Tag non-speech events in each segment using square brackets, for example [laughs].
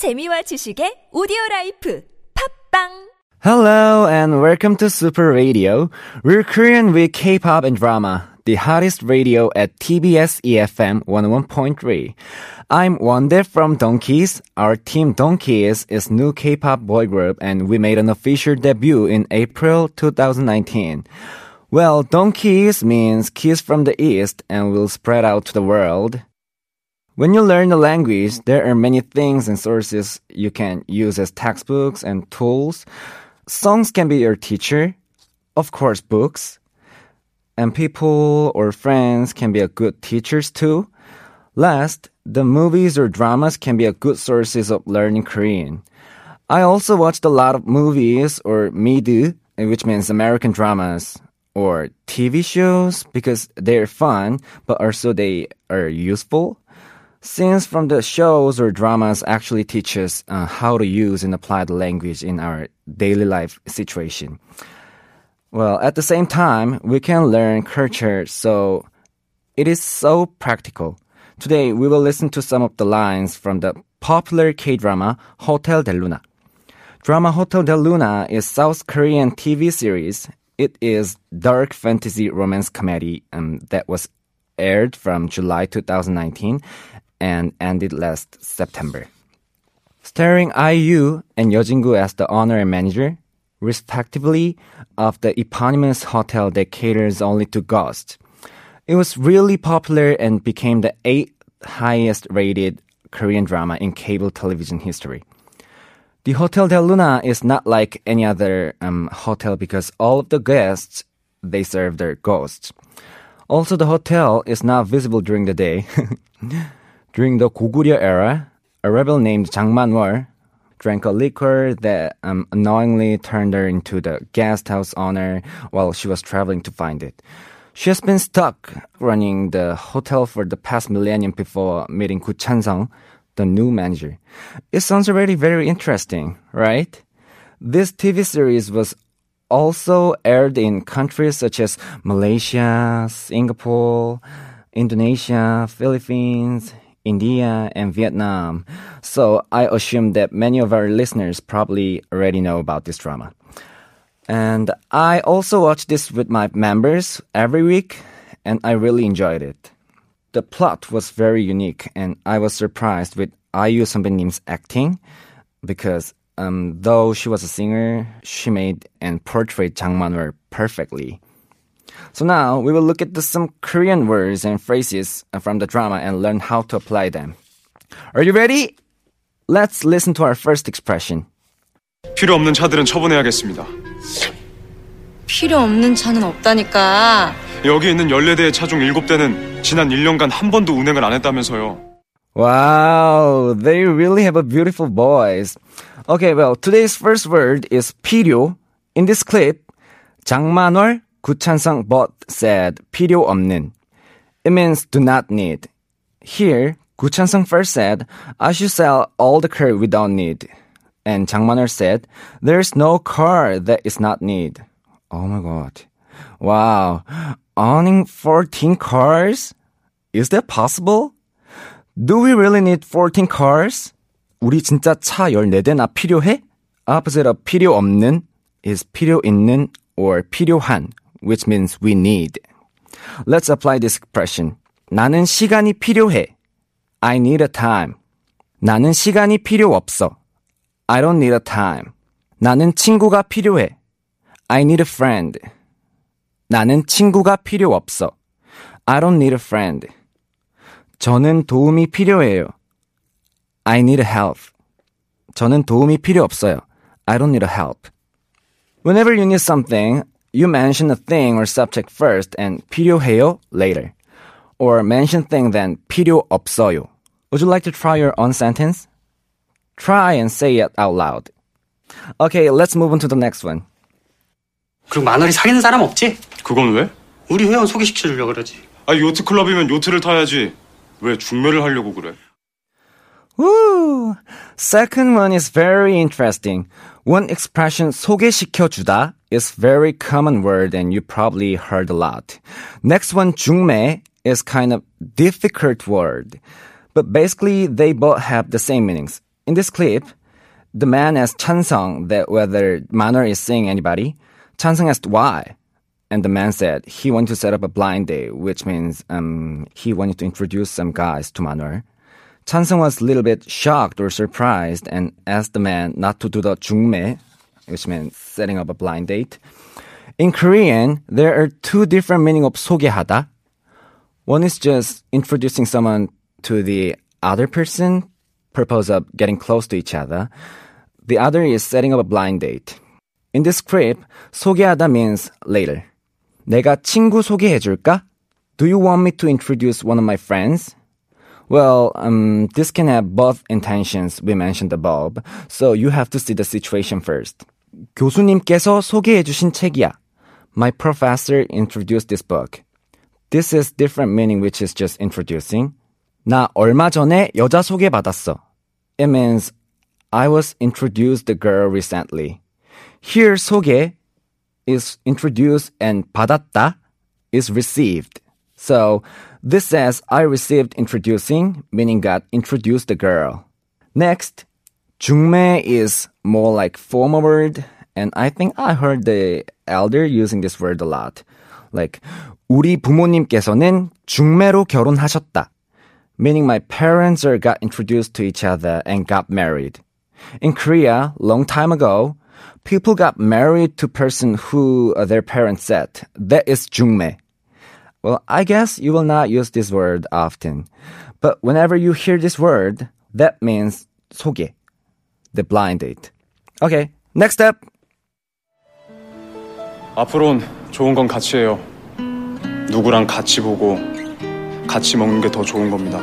재미와 지식의 오디오 라이프 팝빵 Hello and welcome to Super Radio. We're Korean with K-pop and drama, the hottest radio at TBS EFM 101.3. I'm Wondae from DONGKIZ. Our team DONGKIZ is new K-pop boy group and we made an official debut in April 2019. Well, DONGKIZ means kiss from the east and will spread out to the world. When you learn a language, there are many things and sources you can use as textbooks and tools. Songs can be your teacher. Of course, books. And people or friends can be a good teachers too. Last, the movies or dramas can be a good sources of learning Korean. I also watched a lot of movies or midu, which means American dramas, or TV shows because they're fun, but also they are useful. Scenes from the shows or dramas actually teach us uh, how to use and apply the language in our daily life situation. Well, at the same time, we can learn culture, so it is so practical. Today, we will listen to some of the lines from the popular K-drama Hotel de Luna. Drama Hotel de Luna is South Korean TV series. It is dark fantasy romance comedy um, that was aired from July 2019 and ended last September. Starring IU and Yeo Jin-goo as the owner and manager, respectively, of the eponymous hotel that caters only to ghosts. It was really popular and became the eighth highest rated Korean drama in cable television history. The Hotel del Luna is not like any other um, hotel because all of the guests they serve their ghosts. Also, the hotel is not visible during the day. [laughs] during the Goguryeo era, a rebel named Jang Man-wol drank a liquor that um, unknowingly turned her into the guest house owner while she was traveling to find it. She has been stuck running the hotel for the past millennium before meeting Gu Chansung, the new manager. It sounds already very interesting, right? This TV series was also aired in countries such as Malaysia, Singapore, Indonesia, Philippines, India, and Vietnam. So I assume that many of our listeners probably already know about this drama. And I also watch this with my members every week, and I really enjoyed it. The plot was very unique, and I was surprised with IU Sambinnim's acting because um, though she was a singer, she made and portrayed Changman very perfectly. So now we will look at the, some Korean words and phrases from the drama and learn how to apply them. Are you ready? Let's listen to our first expression. 필요 없는 차들은 처분해야겠습니다. 필요 없는 차는 없다니까. 여기 있는 14대의 차 중 7대는 지난 1년간 한 번도 운행을 안 했다면서요. Wow, they really have a beautiful voice. Okay, well, today's first word is 필요. In this clip, 장만월 구찬성 but said 필요 없는. It means do not need. Here, 구찬성 first said, I should sell all the car we don't need. And 장만월 said, there's no car that is not need. Oh my god. Wow. Owning 14 cars? Is that possible? Do we really need 14 cars? 우리 진짜 차 14대나 필요해? Opposite of 필요 없는 is 필요 있는 or 필요한, which means we need. Let's apply this expression. 나는 시간이 필요해. I need a time. 나는 시간이 필요 없어. I don't need a time. 나는 친구가 필요해. I need a friend. 나는 친구가 필요 없어. I don't need a friend. 저는 도움이 필요해요. I need help. 저는 도움이 필요 없어요. I don't need help. Whenever you need something, you mention a thing or subject first and 필요해요 later. Or mention thing then 필요 없어요. Would you like to try your own sentence? Try and say it out loud. Okay, let's move on to the next one. 그리고 만월이 사귀는 사람 없지? 그건 왜? 우리 회원 소개시켜주려고 그러지. 아 요트 클럽이면 요트를 타야지. 왜 중매를 하려고 그래? Woo! Second one is very interesting. One expression 소개시켜주다 is very common word and you probably heard a lot. Next one 중매 is kind of difficult word. But basically they both have the same meanings. In this clip, the man asked Chansung that whether Manor is seeing anybody. Chansung asked why. And the man said he wanted to set up a blind date, which means um, he wanted to introduce some guys to Manor. Chansung was a little bit shocked or surprised and asked the man not to do the jungme, which means setting up a blind date. In Korean, there are two different meaning of 소개하다. One is just introducing someone to the other person, purpose of getting close to each other. The other is setting up a blind date. In this script, 소개하다 means later. 내가 친구 소개해줄까? Do you want me to introduce one of my friends? Well, um, this can have both intentions we mentioned above, so you have to see the situation first. 교수님께서 소개해주신 책이야. My professor introduced this book. This is different meaning which is just introducing. 나 얼마 전에 여자 소개받았어. It means I was introduced the girl recently. Here 소개 is introduced and 받았다 is received. So this says I received introducing, meaning got introduced the girl. Next, 중매 is more like formal word, and I think I heard the elder using this word a lot. Like 우리 부모님께서는 중매로 결혼하셨다. Meaning my parents are got introduced to each other and got married. In Korea, long time ago, people got married to person who uh, their parents said. That is 중매. Well, I guess you will not use this word often. But whenever you hear this word, that means 소개, The blind date. Okay, next step. 앞으론 좋은 건 같이 해요. 누구랑 같이 보고 같이 먹는 게 더 좋은 겁니다.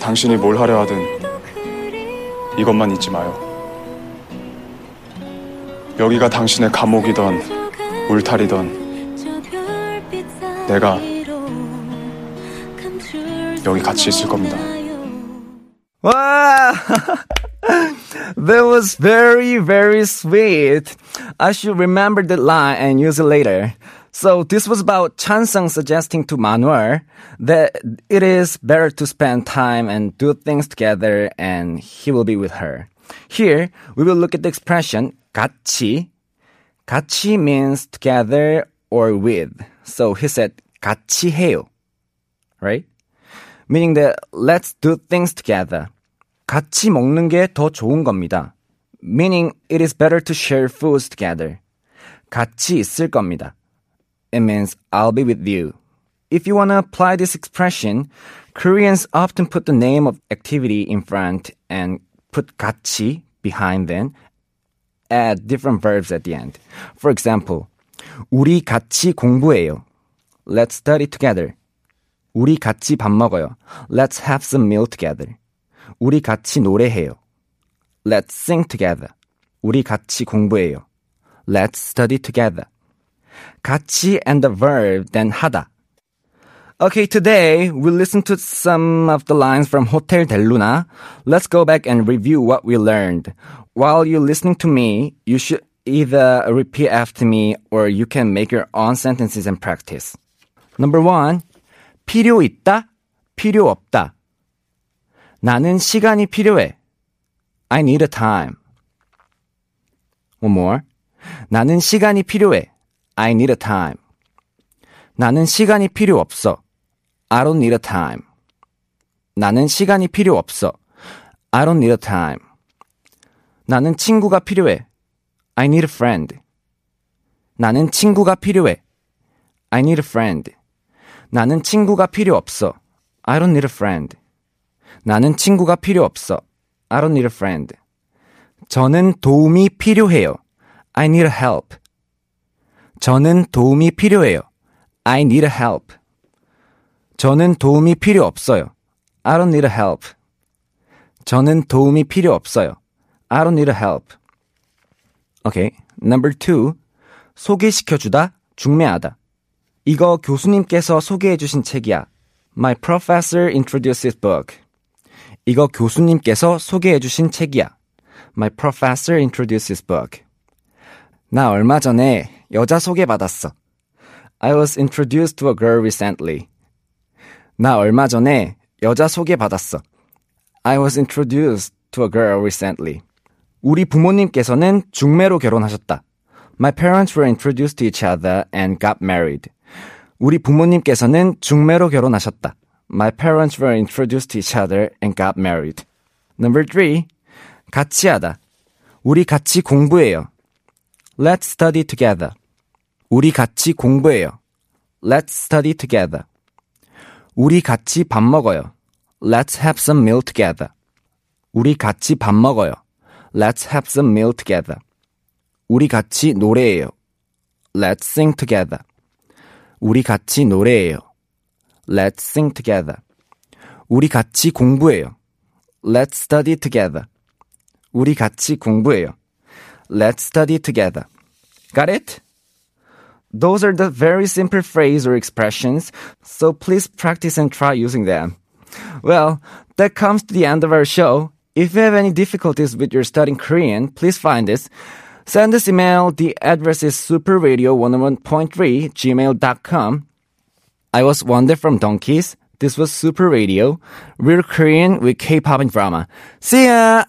당신이 뭘 하려 하든 이것만 잊지 마요. 여기가 당신의 감옥이던 울타리던 내가 여기 같이 있을 겁니다. Wow! [laughs] that was very, very sweet. I should remember that line and use it later. So this was about Chansung suggesting to Manuel that it is better to spend time and do things together and he will be with her. Here, we will look at the expression 같이. 같이 means together or with. So he said 같이 해요. Right? Meaning that let's do things together. 같이 먹는 게 더 좋은 겁니다. Meaning it is better to share foods together. 같이 있을 겁니다. It means I'll be with you. If you want to apply this expression, Koreans often put the name of activity in front and put 같이 behind then, add different verbs at the end. For example, 우리 같이 공부해요. Let's study together. 우리 같이 밥 먹어요. Let's have some meal together. 우리 같이 노래해요. Let's sing together. 우리 같이 공부해요. Let's study together. 같이 and the verb then 하다. Okay, today we listen to some of the lines from Hotel del Luna. Let's go back and review what we learned. While you're listening to me, you should either repeat after me or you can make your own sentences and practice. Number one, 필요 있다, 필요 없다. 나는 시간이 필요해. I need a time. One more. 나는 시간이 필요해. I need a time. 나는 시간이 필요 없어. I don't need a time. 나는 시간이 필요 없어. I don't need a time. 나는 친구가 필요해. I need a friend. 나는 친구가 필요해. I need a friend. 나는 친구가 필요 없어. I don't need a friend. 나는 친구가 필요 없어. I don't need a friend. 저는 도움이 필요해요. I need a help. 저는 도움이 필요해요. I need a help. 저는 도움이 필요 없어요. I don't need a help. 저는 도움이 필요 없어요. I don't need a help. Okay. Number two. 소개시켜주다, 중매하다. 이거 교수님께서 소개해 주신 책이야. My professor introduced this book. 이거 교수님께서 소개해 주신 책이야. My professor introduced this book. 나 얼마 전에 여자 소개받았어. I was introduced to a girl recently. 나 얼마 전에 여자 소개받았어. I was introduced to a girl recently. 우리 부모님께서는 중매로 결혼하셨다. My parents were introduced to each other and got married. 우리 부모님께서는 중매로 결혼하셨다. My parents were introduced to each other and got married. Number three. 같이 하다. 우리 같이 공부해요. Let's study together. 우리 같이 공부해요. Let's study together. 우리 같이 밥 먹어요. Let's have some meal together. 우리 같이 밥 먹어요. Let's have some meal together. 우리 같이 노래해요. Let's sing together. 우리 같이 노래해요. Let's sing together. 우리 같이 공부해요. Let's study together. 우리 같이 공부해요. Let's study together. Got it? Those are the very simple phrase or expressions, so please practice and try using them. Well, that comes to the end of our show. If you have any difficulties with your studying Korean, please find us. Send us email. The address is superradio101.3 gmail.com. I was Wondae from DONGKIZ. This was Super Radio. We're Korean with K-pop and drama. See ya!